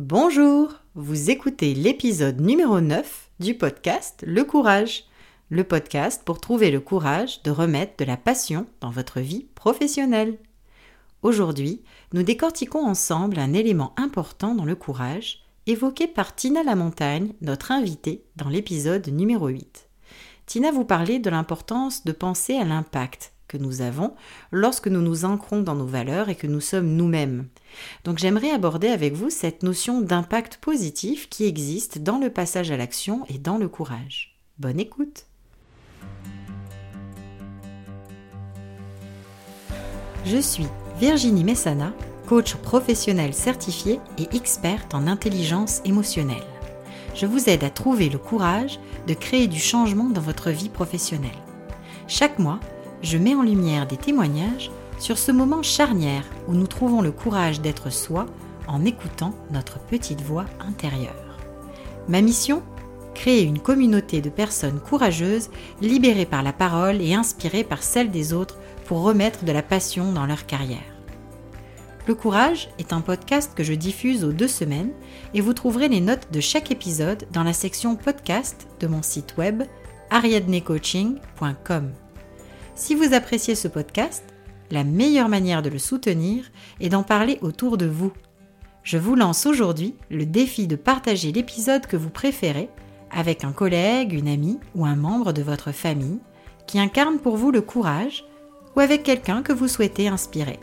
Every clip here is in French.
Bonjour, vous écoutez l'épisode numéro 9 du podcast Le Courage, le podcast pour trouver le courage de remettre de la passion dans votre vie professionnelle. Aujourd'hui, nous décortiquons ensemble un élément important dans le courage, évoqué par Tina Lamontagne, notre invitée dans l'épisode numéro 8. Tina vous parlait de l'importance de penser à l'impact que nous avons lorsque nous nous ancrons dans nos valeurs et que nous sommes nous-mêmes. Donc j'aimerais aborder avec vous cette notion d'impact positif qui existe dans le passage à l'action et dans le courage. Bonne écoute Je suis Virginie Messana, coach professionnel certifié et experte en intelligence émotionnelle. Je vous aide à trouver le courage de créer du changement dans votre vie professionnelle. Chaque mois, je mets en lumière des témoignages sur ce moment charnière où nous trouvons le courage d'être soi en écoutant notre petite voix intérieure. Ma mission Créer une communauté de personnes courageuses, libérées par la parole et inspirées par celle des autres pour remettre de la passion dans leur carrière. Le Courage est un podcast que je diffuse aux deux semaines et vous trouverez les notes de chaque épisode dans la section podcast de mon site web ariadnecoaching.com. Si vous appréciez ce podcast, la meilleure manière de le soutenir est d'en parler autour de vous. Je vous lance aujourd'hui le défi de partager l'épisode que vous préférez avec un collègue, une amie ou un membre de votre famille qui incarne pour vous le courage ou avec quelqu'un que vous souhaitez inspirer.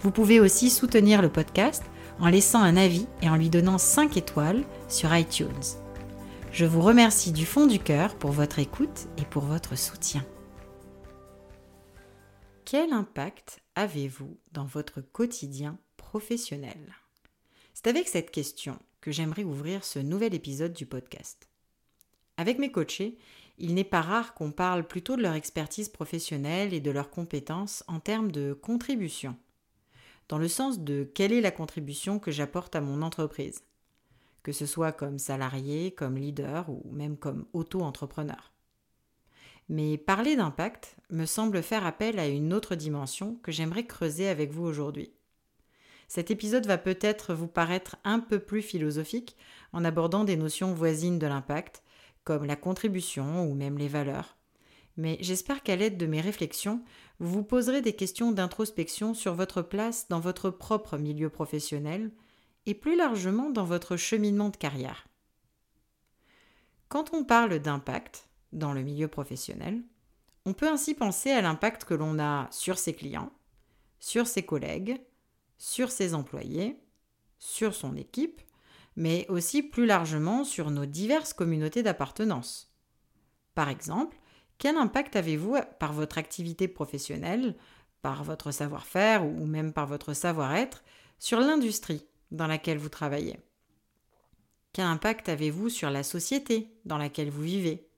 Vous pouvez aussi soutenir le podcast en laissant un avis et en lui donnant 5 étoiles sur iTunes. Je vous remercie du fond du cœur pour votre écoute et pour votre soutien. Quel impact avez-vous dans votre quotidien professionnel? C'est avec cette question que j'aimerais ouvrir ce nouvel épisode du podcast. Avec mes coachés, il n'est pas rare qu'on parle plutôt de leur expertise professionnelle et de leurs compétences en termes de contribution, dans le sens de quelle est la contribution que j'apporte à mon entreprise, que ce soit comme salarié, comme leader ou même comme auto-entrepreneur. Mais parler d'impact me semble faire appel à une autre dimension que j'aimerais creuser avec vous aujourd'hui. Cet épisode va peut-être vous paraître un peu plus philosophique en abordant des notions voisines de l'impact, comme la contribution ou même les valeurs. Mais j'espère qu'à l'aide de mes réflexions, vous vous poserez des questions d'introspection sur votre place dans votre propre milieu professionnel et plus largement dans votre cheminement de carrière. Quand on parle d'impact, dans le milieu professionnel, on peut ainsi penser à l'impact que l'on a sur ses clients, sur ses collègues, sur ses employés, sur son équipe, mais aussi plus largement sur nos diverses communautés d'appartenance. Par exemple, quel impact avez-vous par votre activité professionnelle, par votre savoir-faire ou même par votre savoir-être sur l'industrie dans laquelle vous travaillez? Quel impact avez-vous sur la société dans laquelle vous vivez?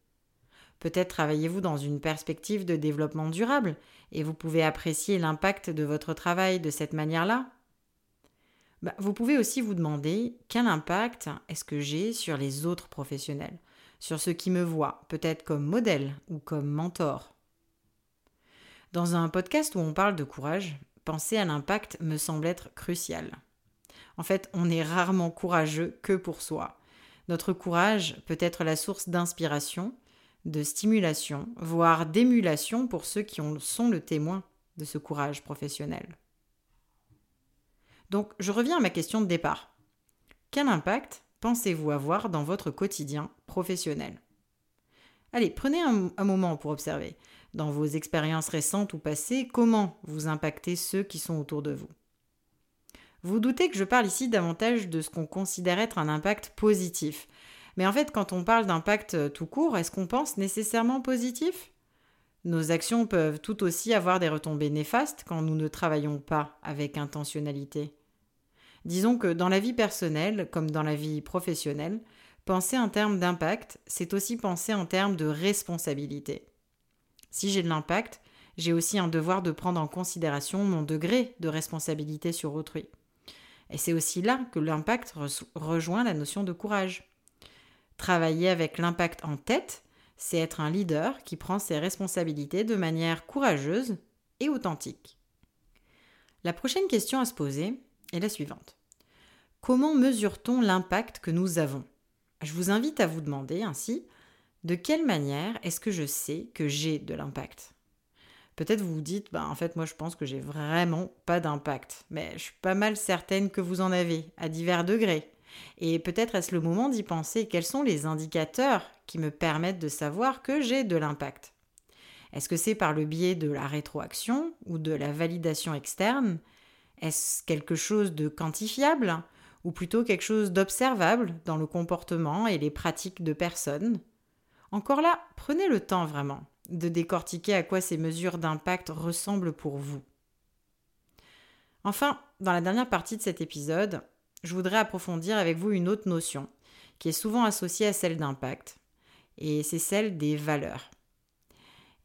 Peut-être travaillez-vous dans une perspective de développement durable et vous pouvez apprécier l'impact de votre travail de cette manière-là. Bah, vous pouvez aussi vous demander quel impact est-ce que j'ai sur les autres professionnels, sur ceux qui me voient, peut-être comme modèle ou comme mentor. Dans un podcast où on parle de courage, penser à l'impact me semble être crucial. En fait, on est rarement courageux que pour soi. Notre courage peut être la source d'inspiration, de stimulation, voire d'émulation pour ceux qui en sont le témoin de ce courage professionnel. Donc, je reviens à ma question de départ. Quel impact pensez-vous avoir dans votre quotidien professionnel? Allez, prenez un, un, moment pour observer, dans vos expériences récentes ou passées, comment vous impactez ceux qui sont autour de vous? Vous doutez que je parle ici davantage de ce qu'on considère être un impact positif, mais en fait, quand on parle d'impact euh, tout court, est-ce qu'on pense nécessairement positif? Nos actions peuvent tout aussi avoir des retombées néfastes quand nous ne travaillons pas avec intentionnalité. Disons que dans la vie personnelle, comme dans la vie professionnelle, penser en termes d'impact, c'est aussi penser en termes de responsabilité. Si j'ai de l'impact, j'ai aussi un devoir de prendre en considération mon degré de responsabilité sur autrui. Et c'est aussi là que l'impact rejoint la notion de courage. Travailler avec l'impact en tête, c'est être un leader qui prend ses responsabilités de manière courageuse et authentique. La prochaine question à se poser est la suivante. comment mesure-t-on l'impact que nous avons? Je vous invite à vous demander ainsi, de quelle manière est-ce que je sais que j'ai de l'impact? Peut-être vous vous dites, bah, en fait, moi je pense que j'ai vraiment pas d'impact. Mais je suis pas mal certaine que vous en avez, à divers degrés. Et peut-être est-ce le moment d'y penser quels sont les indicateurs qui me permettent de savoir que j'ai de l'impact? Est-ce que c'est par le biais de la rétroaction ou de la validation externe? Est-ce quelque chose de quantifiable ou plutôt quelque chose d'observable dans le comportement et les pratiques de personnes? Encore là, prenez le temps vraiment de décortiquer à quoi ces mesures d'impact ressemblent pour vous. Enfin, dans la dernière partie de cet épisode, je voudrais approfondir avec vous une autre notion qui est souvent associée à celle d'impact, et c'est celle des valeurs.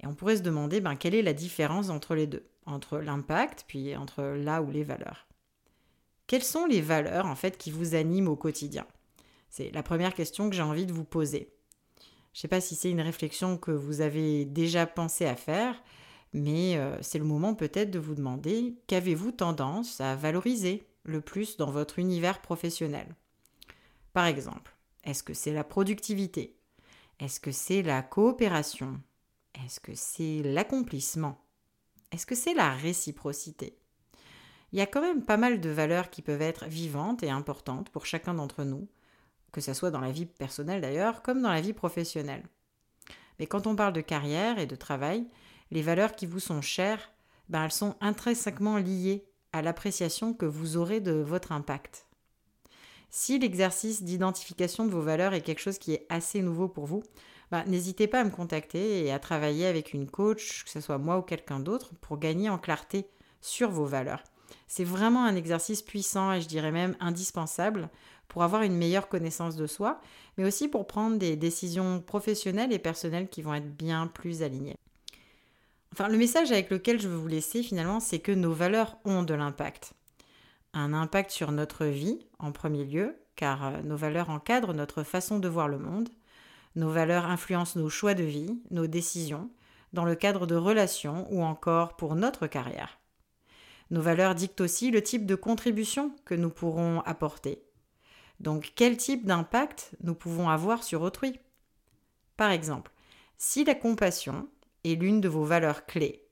Et on pourrait se demander ben, quelle est la différence entre les deux, entre l'impact puis entre là ou les valeurs. Quelles sont les valeurs en fait qui vous animent au quotidien? C'est la première question que j'ai envie de vous poser. Je ne sais pas si c'est une réflexion que vous avez déjà pensé à faire, mais euh, c'est le moment peut-être de vous demander qu'avez-vous tendance à valoriser? Le plus dans votre univers professionnel. Par exemple, est-ce que c'est la productivité? Est-ce que c'est la coopération? Est-ce que c'est l'accomplissement? Est-ce que c'est la réciprocité? Il y a quand même pas mal de valeurs qui peuvent être vivantes et importantes pour chacun d'entre nous, que ce soit dans la vie personnelle d'ailleurs, comme dans la vie professionnelle. Mais quand on parle de carrière et de travail, les valeurs qui vous sont chères, ben elles sont intrinsèquement liées à l'appréciation que vous aurez de votre impact. Si l'exercice d'identification de vos valeurs est quelque chose qui est assez nouveau pour vous, ben, n'hésitez pas à me contacter et à travailler avec une coach, que ce soit moi ou quelqu'un d'autre, pour gagner en clarté sur vos valeurs. C'est vraiment un exercice puissant et je dirais même indispensable pour avoir une meilleure connaissance de soi, mais aussi pour prendre des décisions professionnelles et personnelles qui vont être bien plus alignées. Enfin, le message avec lequel je veux vous laisser finalement, c'est que nos valeurs ont de l'impact. Un impact sur notre vie, en premier lieu, car euh, nos valeurs encadrent notre façon de voir le monde. Nos valeurs influencent nos choix de vie, nos décisions, dans le cadre de relations ou encore pour notre carrière. Nos valeurs dictent aussi le type de contribution que nous pourrons apporter, donc quel type d'impact nous pouvons avoir sur autrui? Par exemple, si la compassion est l'une de vos valeurs clés,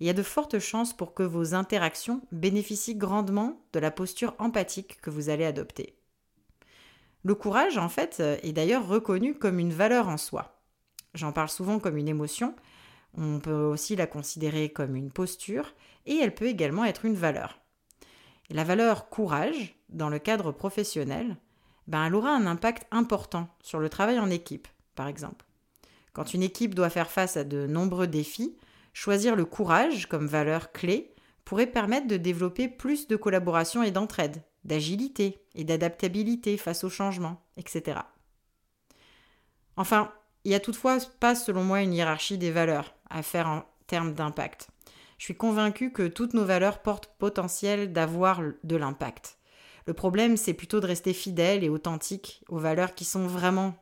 il y a de fortes chances pour que vos interactions bénéficient grandement de la posture empathique que vous allez adopter. Le courage, en fait, est d'ailleurs reconnu comme une valeur en soi. J'en parle souvent comme une émotion, on peut aussi la considérer comme une posture, et elle peut également être une valeur. la valeur courage dans le cadre professionnel, ben, elle aura un impact important sur le travail en équipe, par exemple. Quand une équipe doit faire face à de nombreux défis, choisir le courage comme valeur clé pourrait permettre de développer plus de collaboration et d'entraide, d'agilité et d'adaptabilité face aux changements, etc. Enfin, il n'y a toutefois pas, selon moi, une hiérarchie des valeurs à faire en termes d'impact. Je suis convaincue que toutes nos valeurs portent potentiel d'avoir de l'impact. Le problème, c'est plutôt de rester fidèle et authentique aux valeurs qui sont vraiment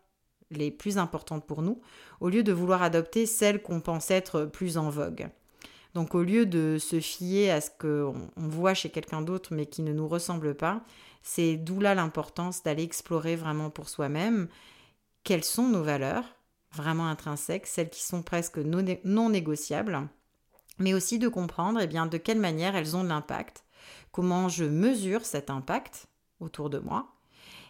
les plus importantes pour nous, au lieu de vouloir adopter celles qu'on pense être plus en vogue. Donc au lieu de se fier à ce qu'on voit chez quelqu'un d'autre mais qui ne nous ressemble pas, c'est d'où là l'importance d'aller explorer vraiment pour soi-même quelles sont nos valeurs, vraiment intrinsèques, celles qui sont presque non négociables, mais aussi de comprendre eh bien, de quelle manière elles ont de l'impact comment je mesure cet impact autour de moi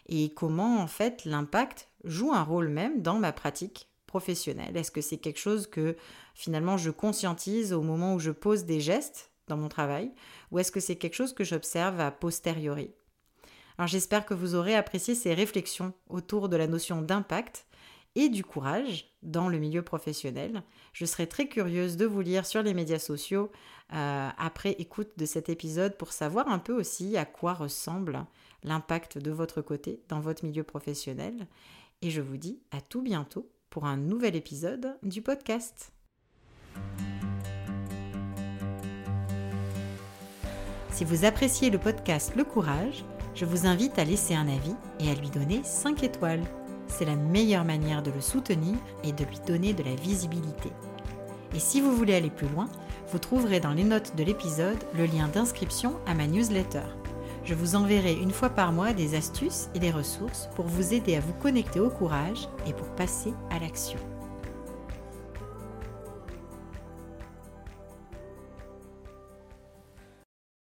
et comment en fait l'impact joue un rôle même dans ma pratique professionnelle. Est-ce que c'est quelque chose que finalement je conscientise au moment où je pose des gestes dans mon travail ou est-ce que c'est quelque chose que j'observe a posteriori? Alors j'espère que vous aurez apprécié ces réflexions autour de la notion d'impact et du courage dans le milieu professionnel. Je serais très curieuse de vous lire sur les médias sociaux euh, après écoute de cet épisode pour savoir un peu aussi à quoi ressemble l'impact de votre côté dans votre milieu professionnel. Et je vous dis à tout bientôt pour un nouvel épisode du podcast. Si vous appréciez le podcast Le Courage, je vous invite à laisser un avis et à lui donner 5 étoiles. C'est la meilleure manière de le soutenir et de lui donner de la visibilité. Et si vous voulez aller plus loin, vous trouverez dans les notes de l'épisode le lien d'inscription à ma newsletter. Je vous enverrai une fois par mois des astuces et des ressources pour vous aider à vous connecter au courage et pour passer à l'action.